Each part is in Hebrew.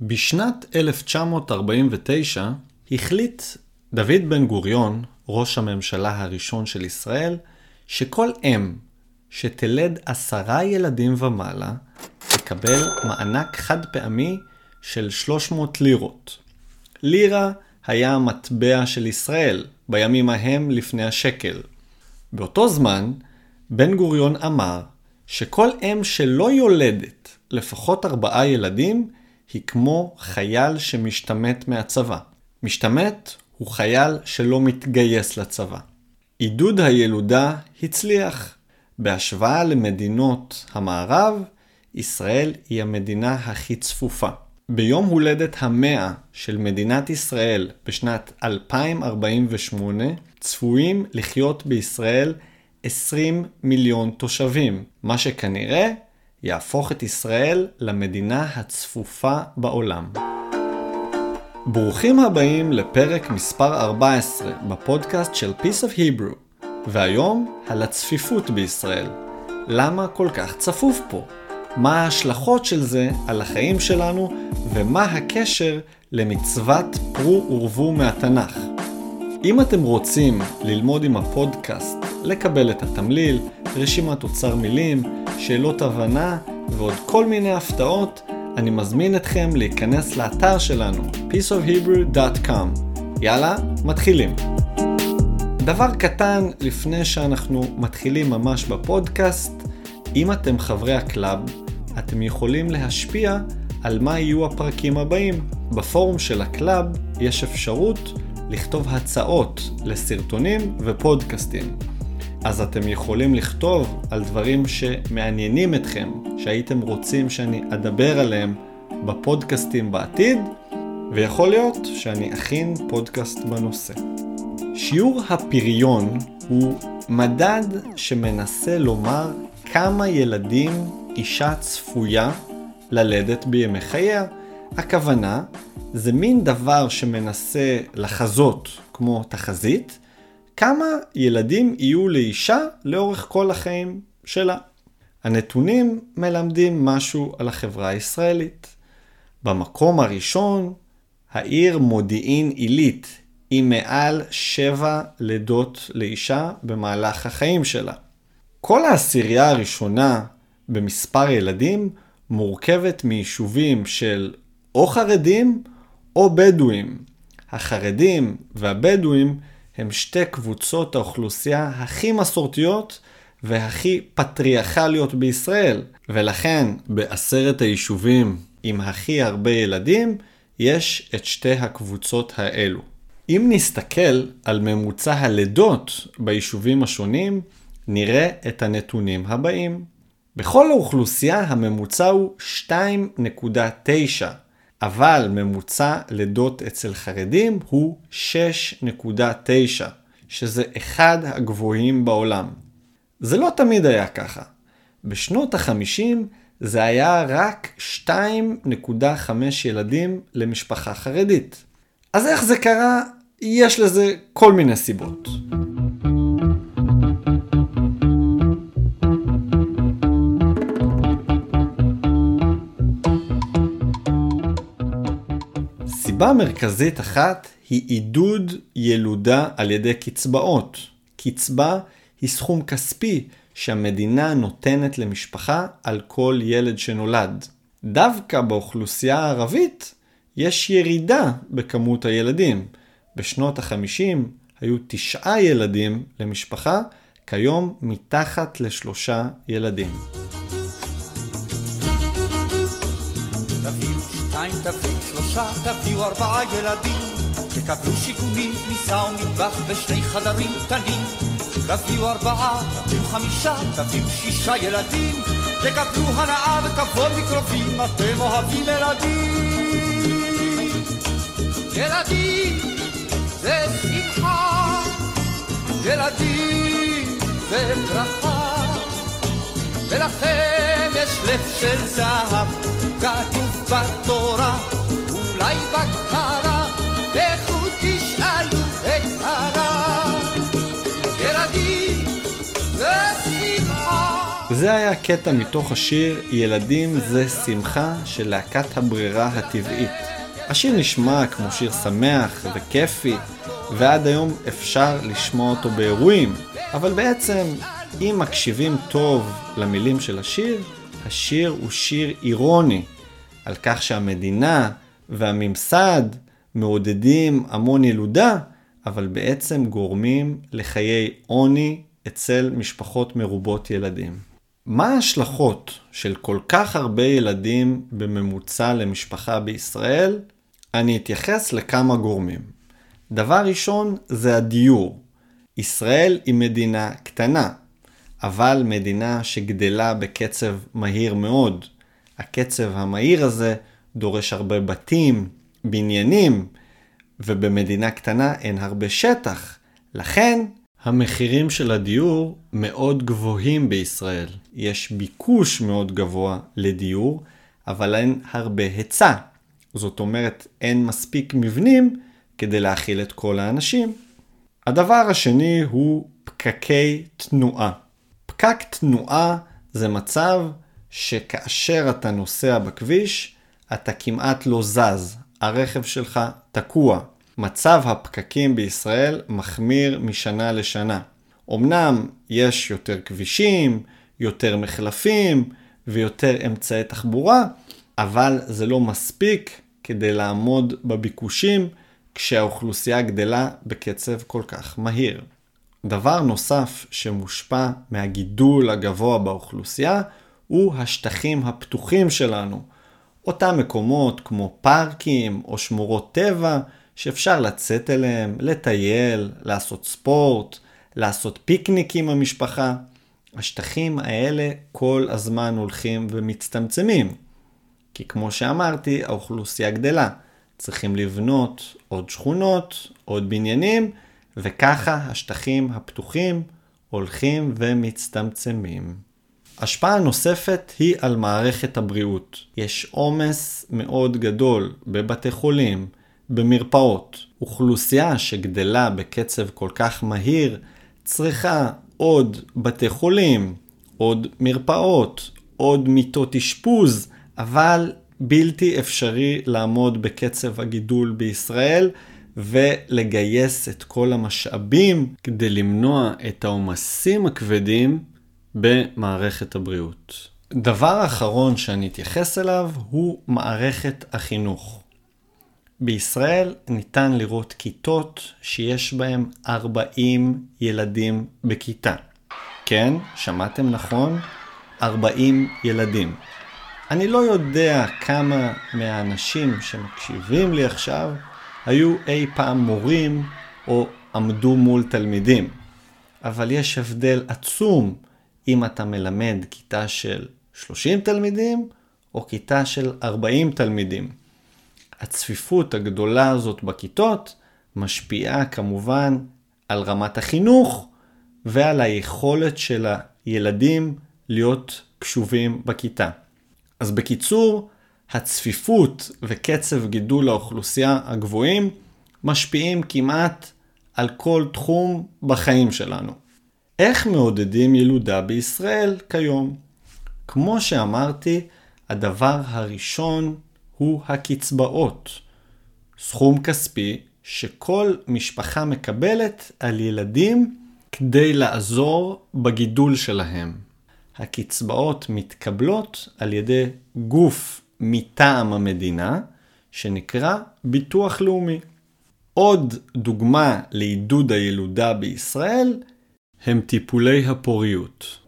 בשנת 1949 החליט דוד בן גוריון, ראש הממשלה הראשון של ישראל, שכל אם שתלד עשרה ילדים ומעלה, תקבל מענק חד פעמי של 300 לירות. לירה היה המטבע של ישראל בימים ההם לפני השקל. באותו זמן, בן גוריון אמר שכל אם שלא יולדת לפחות ארבעה ילדים, היא כמו חייל שמשתמט מהצבא. משתמט הוא חייל שלא מתגייס לצבא. עידוד הילודה הצליח. בהשוואה למדינות המערב, ישראל היא המדינה הכי צפופה. ביום הולדת המאה של מדינת ישראל בשנת 2048, צפויים לחיות בישראל 20 מיליון תושבים, מה שכנראה יהפוך את ישראל למדינה הצפופה בעולם. ברוכים הבאים לפרק מספר 14 בפודקאסט של Piece of Hebrew, והיום על הצפיפות בישראל. למה כל כך צפוף פה? מה ההשלכות של זה על החיים שלנו, ומה הקשר למצוות פרו ורבו מהתנ"ך. אם אתם רוצים ללמוד עם הפודקאסט, לקבל את התמליל, רשימת אוצר מילים, שאלות הבנה ועוד כל מיני הפתעות, אני מזמין אתכם להיכנס לאתר שלנו, pieceofhebrew.com. יאללה, מתחילים. דבר קטן לפני שאנחנו מתחילים ממש בפודקאסט, אם אתם חברי ה club, אתם יכולים להשפיע על מה יהיו הפרקים הבאים. בפורום של ה club יש אפשרות לכתוב הצעות לסרטונים ופודקאסטים. אז אתם יכולים לכתוב על דברים שמעניינים אתכם, שהייתם רוצים שאני אדבר עליהם בפודקאסטים בעתיד, ויכול להיות שאני אכין פודקאסט בנושא. שיעור הפריון הוא מדד שמנסה לומר כמה ילדים אישה צפויה ללדת בימי חייה. הכוונה זה מין דבר שמנסה לחזות כמו תחזית, כמה ילדים יהיו לאישה לאורך כל החיים שלה. הנתונים מלמדים משהו על החברה הישראלית. במקום הראשון, העיר מודיעין עילית, עם מעל שבע לידות לאישה במהלך החיים שלה. כל העשירייה הראשונה במספר ילדים מורכבת מיישובים של או חרדים או בדואים. החרדים והבדואים הם שתי קבוצות האוכלוסייה הכי מסורתיות והכי פטריארכליות בישראל, ולכן בעשרת היישובים עם הכי הרבה ילדים, יש את שתי הקבוצות האלו. אם נסתכל על ממוצע הלידות ביישובים השונים, נראה את הנתונים הבאים. בכל האוכלוסייה הממוצע הוא 2.9 אבל ממוצע לידות אצל חרדים הוא 6.9, שזה אחד הגבוהים בעולם. זה לא תמיד היה ככה. בשנות ה-50 זה היה רק 2.5 ילדים למשפחה חרדית. אז איך זה קרה? יש לזה כל מיני סיבות. סיבה מרכזית אחת היא עידוד ילודה על ידי קצבאות. קצבה היא סכום כספי שהמדינה נותנת למשפחה על כל ילד שנולד. דווקא באוכלוסייה הערבית יש ירידה בכמות הילדים. בשנות ה-50 היו תשעה ילדים למשפחה, כיום מתחת לשלושה ילדים. תביאו, שלושה תביאו, ארבעה ילדים. תקבלו שיכונים, כניסה ומטבח ושני חדרים קטנים. תביאו ארבעה, תביאו חמישה, תביאו שישה ילדים. תקבלו הנאה וכבוד מקרובים, אתם אוהבים ילדים. ילדים זה שמחה, ילדים זה ברכה. ולכם יש לב של זהב, כתוב בתורה, אולי בקרה, לכו תשאלו את הרב. ילדים, זה שמחה. זה היה קטע מתוך השיר "ילדים זה שמחה" של להקת הברירה הטבעית. השיר נשמע כמו שיר שמח וכיפי, ועד היום אפשר לשמוע אותו באירועים, אבל בעצם, אם מקשיבים טוב למילים של השיר, השיר הוא שיר אירוני, על כך שהמדינה והממסד מעודדים המון ילודה, אבל בעצם גורמים לחיי עוני אצל משפחות מרובות ילדים. מה ההשלכות של כל כך הרבה ילדים בממוצע למשפחה בישראל? אני אתייחס לכמה גורמים. דבר ראשון זה הדיור. ישראל היא מדינה קטנה, אבל מדינה שגדלה בקצב מהיר מאוד. הקצב המהיר הזה דורש הרבה בתים, בניינים, ובמדינה קטנה אין הרבה שטח. לכן, המחירים של הדיור מאוד גבוהים בישראל. יש ביקוש מאוד גבוה לדיור, אבל אין הרבה היצע. זאת אומרת, אין מספיק מבנים כדי להכיל את כל האנשים. הדבר השני הוא פקקי תנועה. פקק תנועה זה מצב שכאשר אתה נוסע בכביש, אתה כמעט לא זז, הרכב שלך תקוע. מצב הפקקים בישראל מחמיר משנה לשנה. אמנם יש יותר כבישים, יותר מחלפים ויותר אמצעי תחבורה, אבל זה לא מספיק כדי לעמוד בביקושים כשהאוכלוסייה גדלה בקצב כל כך מהיר. דבר נוסף שמושפע מהגידול הגבוה באוכלוסייה הוא השטחים הפתוחים שלנו. אותם מקומות כמו פארקים או שמורות טבע שאפשר לצאת אליהם, לטייל, לעשות ספורט, לעשות פיקניק עם המשפחה. השטחים האלה כל הזמן הולכים ומצטמצמים. כי כמו שאמרתי, האוכלוסייה גדלה. צריכים לבנות עוד שכונות, עוד בניינים, וככה השטחים הפתוחים הולכים ומצטמצמים. השפעה נוספת היא על מערכת הבריאות. יש עומס מאוד גדול בבתי חולים, במרפאות. אוכלוסייה שגדלה בקצב כל כך מהיר צריכה עוד בתי חולים, עוד מרפאות, עוד מיטות אשפוז, אבל בלתי אפשרי לעמוד בקצב הגידול בישראל ולגייס את כל המשאבים כדי למנוע את העומסים הכבדים במערכת הבריאות. דבר אחרון שאני אתייחס אליו הוא מערכת החינוך. בישראל ניתן לראות כיתות שיש בהן 40 ילדים בכיתה. כן, שמעתם נכון? 40 ילדים. אני לא יודע כמה מהאנשים שמקשיבים לי עכשיו היו אי פעם מורים או עמדו מול תלמידים. אבל יש הבדל עצום אם אתה מלמד כיתה של 30 תלמידים או כיתה של 40 תלמידים. הצפיפות הגדולה הזאת בכיתות משפיעה כמובן על רמת החינוך ועל היכולת של הילדים להיות קשובים בכיתה. אז בקיצור, הצפיפות וקצב גידול האוכלוסייה הגבוהים משפיעים כמעט על כל תחום בחיים שלנו. איך מעודדים ילודה בישראל כיום? כמו שאמרתי, הדבר הראשון הוא הקצבאות. סכום כספי שכל משפחה מקבלת על ילדים כדי לעזור בגידול שלהם. הקצבאות מתקבלות על ידי גוף מטעם המדינה שנקרא ביטוח לאומי. עוד דוגמה לעידוד הילודה בישראל הם טיפולי הפוריות.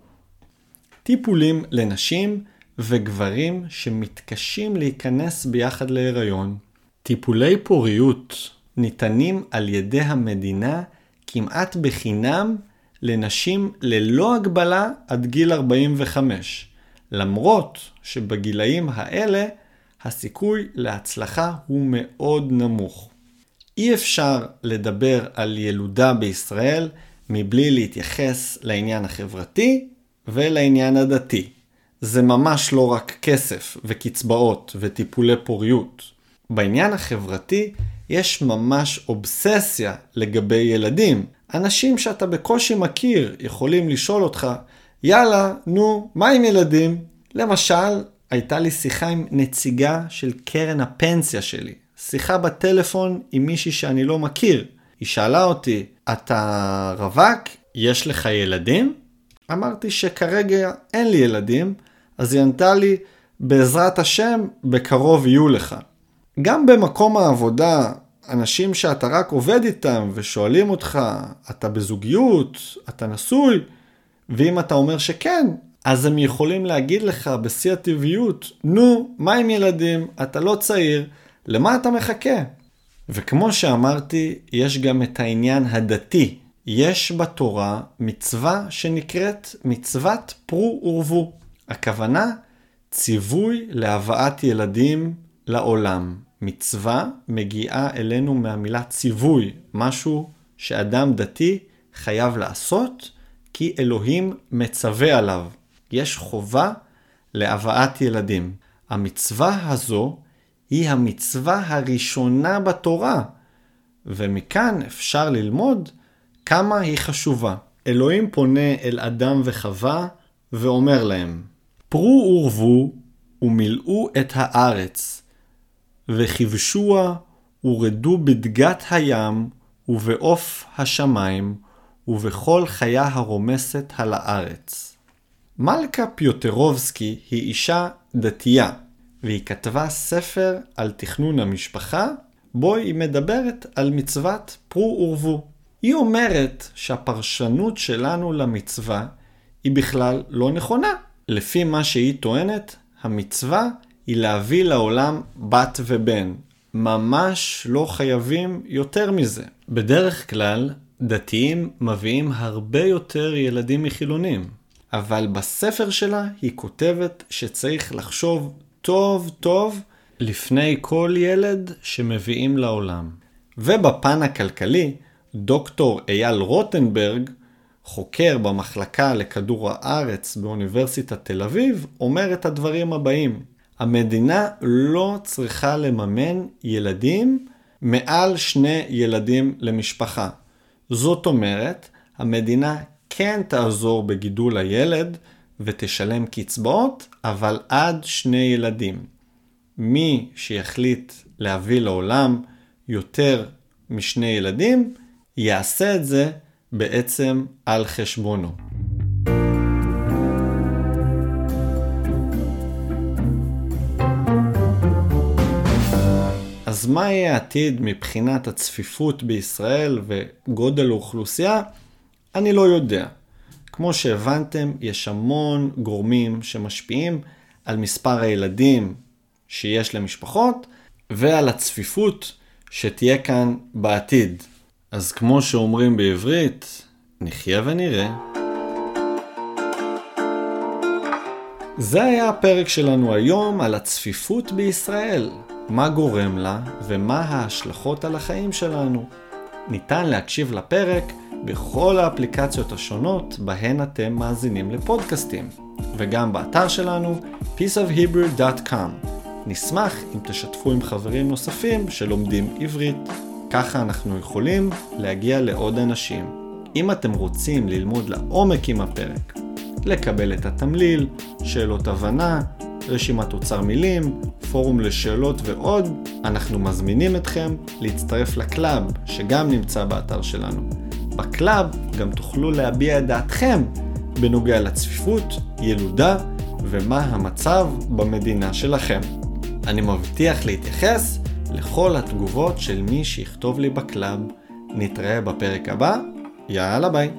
טיפולים לנשים וגברים שמתקשים להיכנס ביחד להיריון. טיפולי פוריות ניתנים על ידי המדינה כמעט בחינם לנשים ללא הגבלה עד גיל 45, למרות שבגילאים האלה הסיכוי להצלחה הוא מאוד נמוך. אי אפשר לדבר על ילודה בישראל מבלי להתייחס לעניין החברתי ולעניין הדתי. זה ממש לא רק כסף וקצבאות וטיפולי פוריות. בעניין החברתי יש ממש אובססיה לגבי ילדים. אנשים שאתה בקושי מכיר יכולים לשאול אותך יאללה, נו, מה עם ילדים? למשל, הייתה לי שיחה עם נציגה של קרן הפנסיה שלי. שיחה בטלפון עם מישהי שאני לא מכיר. היא שאלה אותי, אתה רווק? יש לך ילדים? אמרתי שכרגע אין לי ילדים, אז היא ענתה לי, בעזרת השם, בקרוב יהיו לך. גם במקום העבודה, אנשים שאתה רק עובד איתם ושואלים אותך, אתה בזוגיות, אתה נשוי, ואם אתה אומר שכן, אז הם יכולים להגיד לך בשיא הטבעיות, נו, מה עם ילדים? אתה לא צעיר, למה אתה מחכה? וכמו שאמרתי, יש גם את העניין הדתי. יש בתורה מצווה שנקראת מצוות פרו ורבו. הכוונה, ציווי להבאת ילדים לעולם. מצווה מגיעה אלינו מהמילה ציווי, משהו שאדם דתי חייב לעשות, כי אלוהים מצווה עליו. יש חובה להבאת ילדים. המצווה הזו היא המצווה הראשונה בתורה, ומכאן אפשר ללמוד כמה היא חשובה. אלוהים פונה אל אדם וחווה ואומר להם, פרו ורבו ומילאו את הארץ, וכבשוה ורדו בדגת הים ובעוף השמיים ובכל חיה הרומסת על הארץ. מלכה פיוטרובסקי היא אישה דתייה, והיא כתבה ספר על תכנון המשפחה, בו היא מדברת על מצוות פרו ורבו. היא אומרת שהפרשנות שלנו למצווה היא בכלל לא נכונה. לפי מה שהיא טוענת, המצווה היא להביא לעולם בת ובן. ממש לא חייבים יותר מזה. בדרך כלל, דתיים מביאים הרבה יותר ילדים מחילונים. אבל בספר שלה היא כותבת שצריך לחשוב טוב טוב לפני כל ילד שמביאים לעולם. ובפן הכלכלי, דוקטור אייל רוטנברג, חוקר במחלקה לכדור הארץ באוניברסיטת תל אביב, אומר את הדברים הבאים: המדינה לא צריכה לממן ילדים מעל שני ילדים למשפחה. זאת אומרת, המדינה כן תעזור בגידול הילד ותשלם קצבאות, אבל עד שני ילדים. מי שיחליט להביא לעולם יותר משני ילדים, יעשה את זה בעצם על חשבונו. אז מה יהיה העתיד מבחינת הצפיפות בישראל וגודל האוכלוסייה? אני לא יודע. כמו שהבנתם, יש המון גורמים שמשפיעים על מספר הילדים שיש למשפחות ועל הצפיפות שתהיה כאן בעתיד. אז כמו שאומרים בעברית, נחיה ונראה. זה היה הפרק שלנו היום על הצפיפות בישראל. מה גורם לה ומה ההשלכות על החיים שלנו. ניתן להקשיב לפרק בכל האפליקציות השונות בהן אתם מאזינים לפודקאסטים, וגם באתר שלנו peaceofhebrew.com. נשמח אם תשתפו עם חברים נוספים שלומדים עברית. ככה אנחנו יכולים להגיע לעוד אנשים. אם אתם רוצים ללמוד לעומק עם הפרק, לקבל את התמליל, שאלות הבנה, רשימת אוצר מילים, פורום לשאלות ועוד, אנחנו מזמינים אתכם להצטרף ל club שגם נמצא באתר שלנו. ב club גם תוכלו להביע את דעתכם בנוגע לצפיפות, ילודה ומה המצב במדינה שלכם. אני מבטיח להתייחס לכל התגובות של מי שיכתוב לי ב club. נתראה בפרק הבא, יאללה ביי.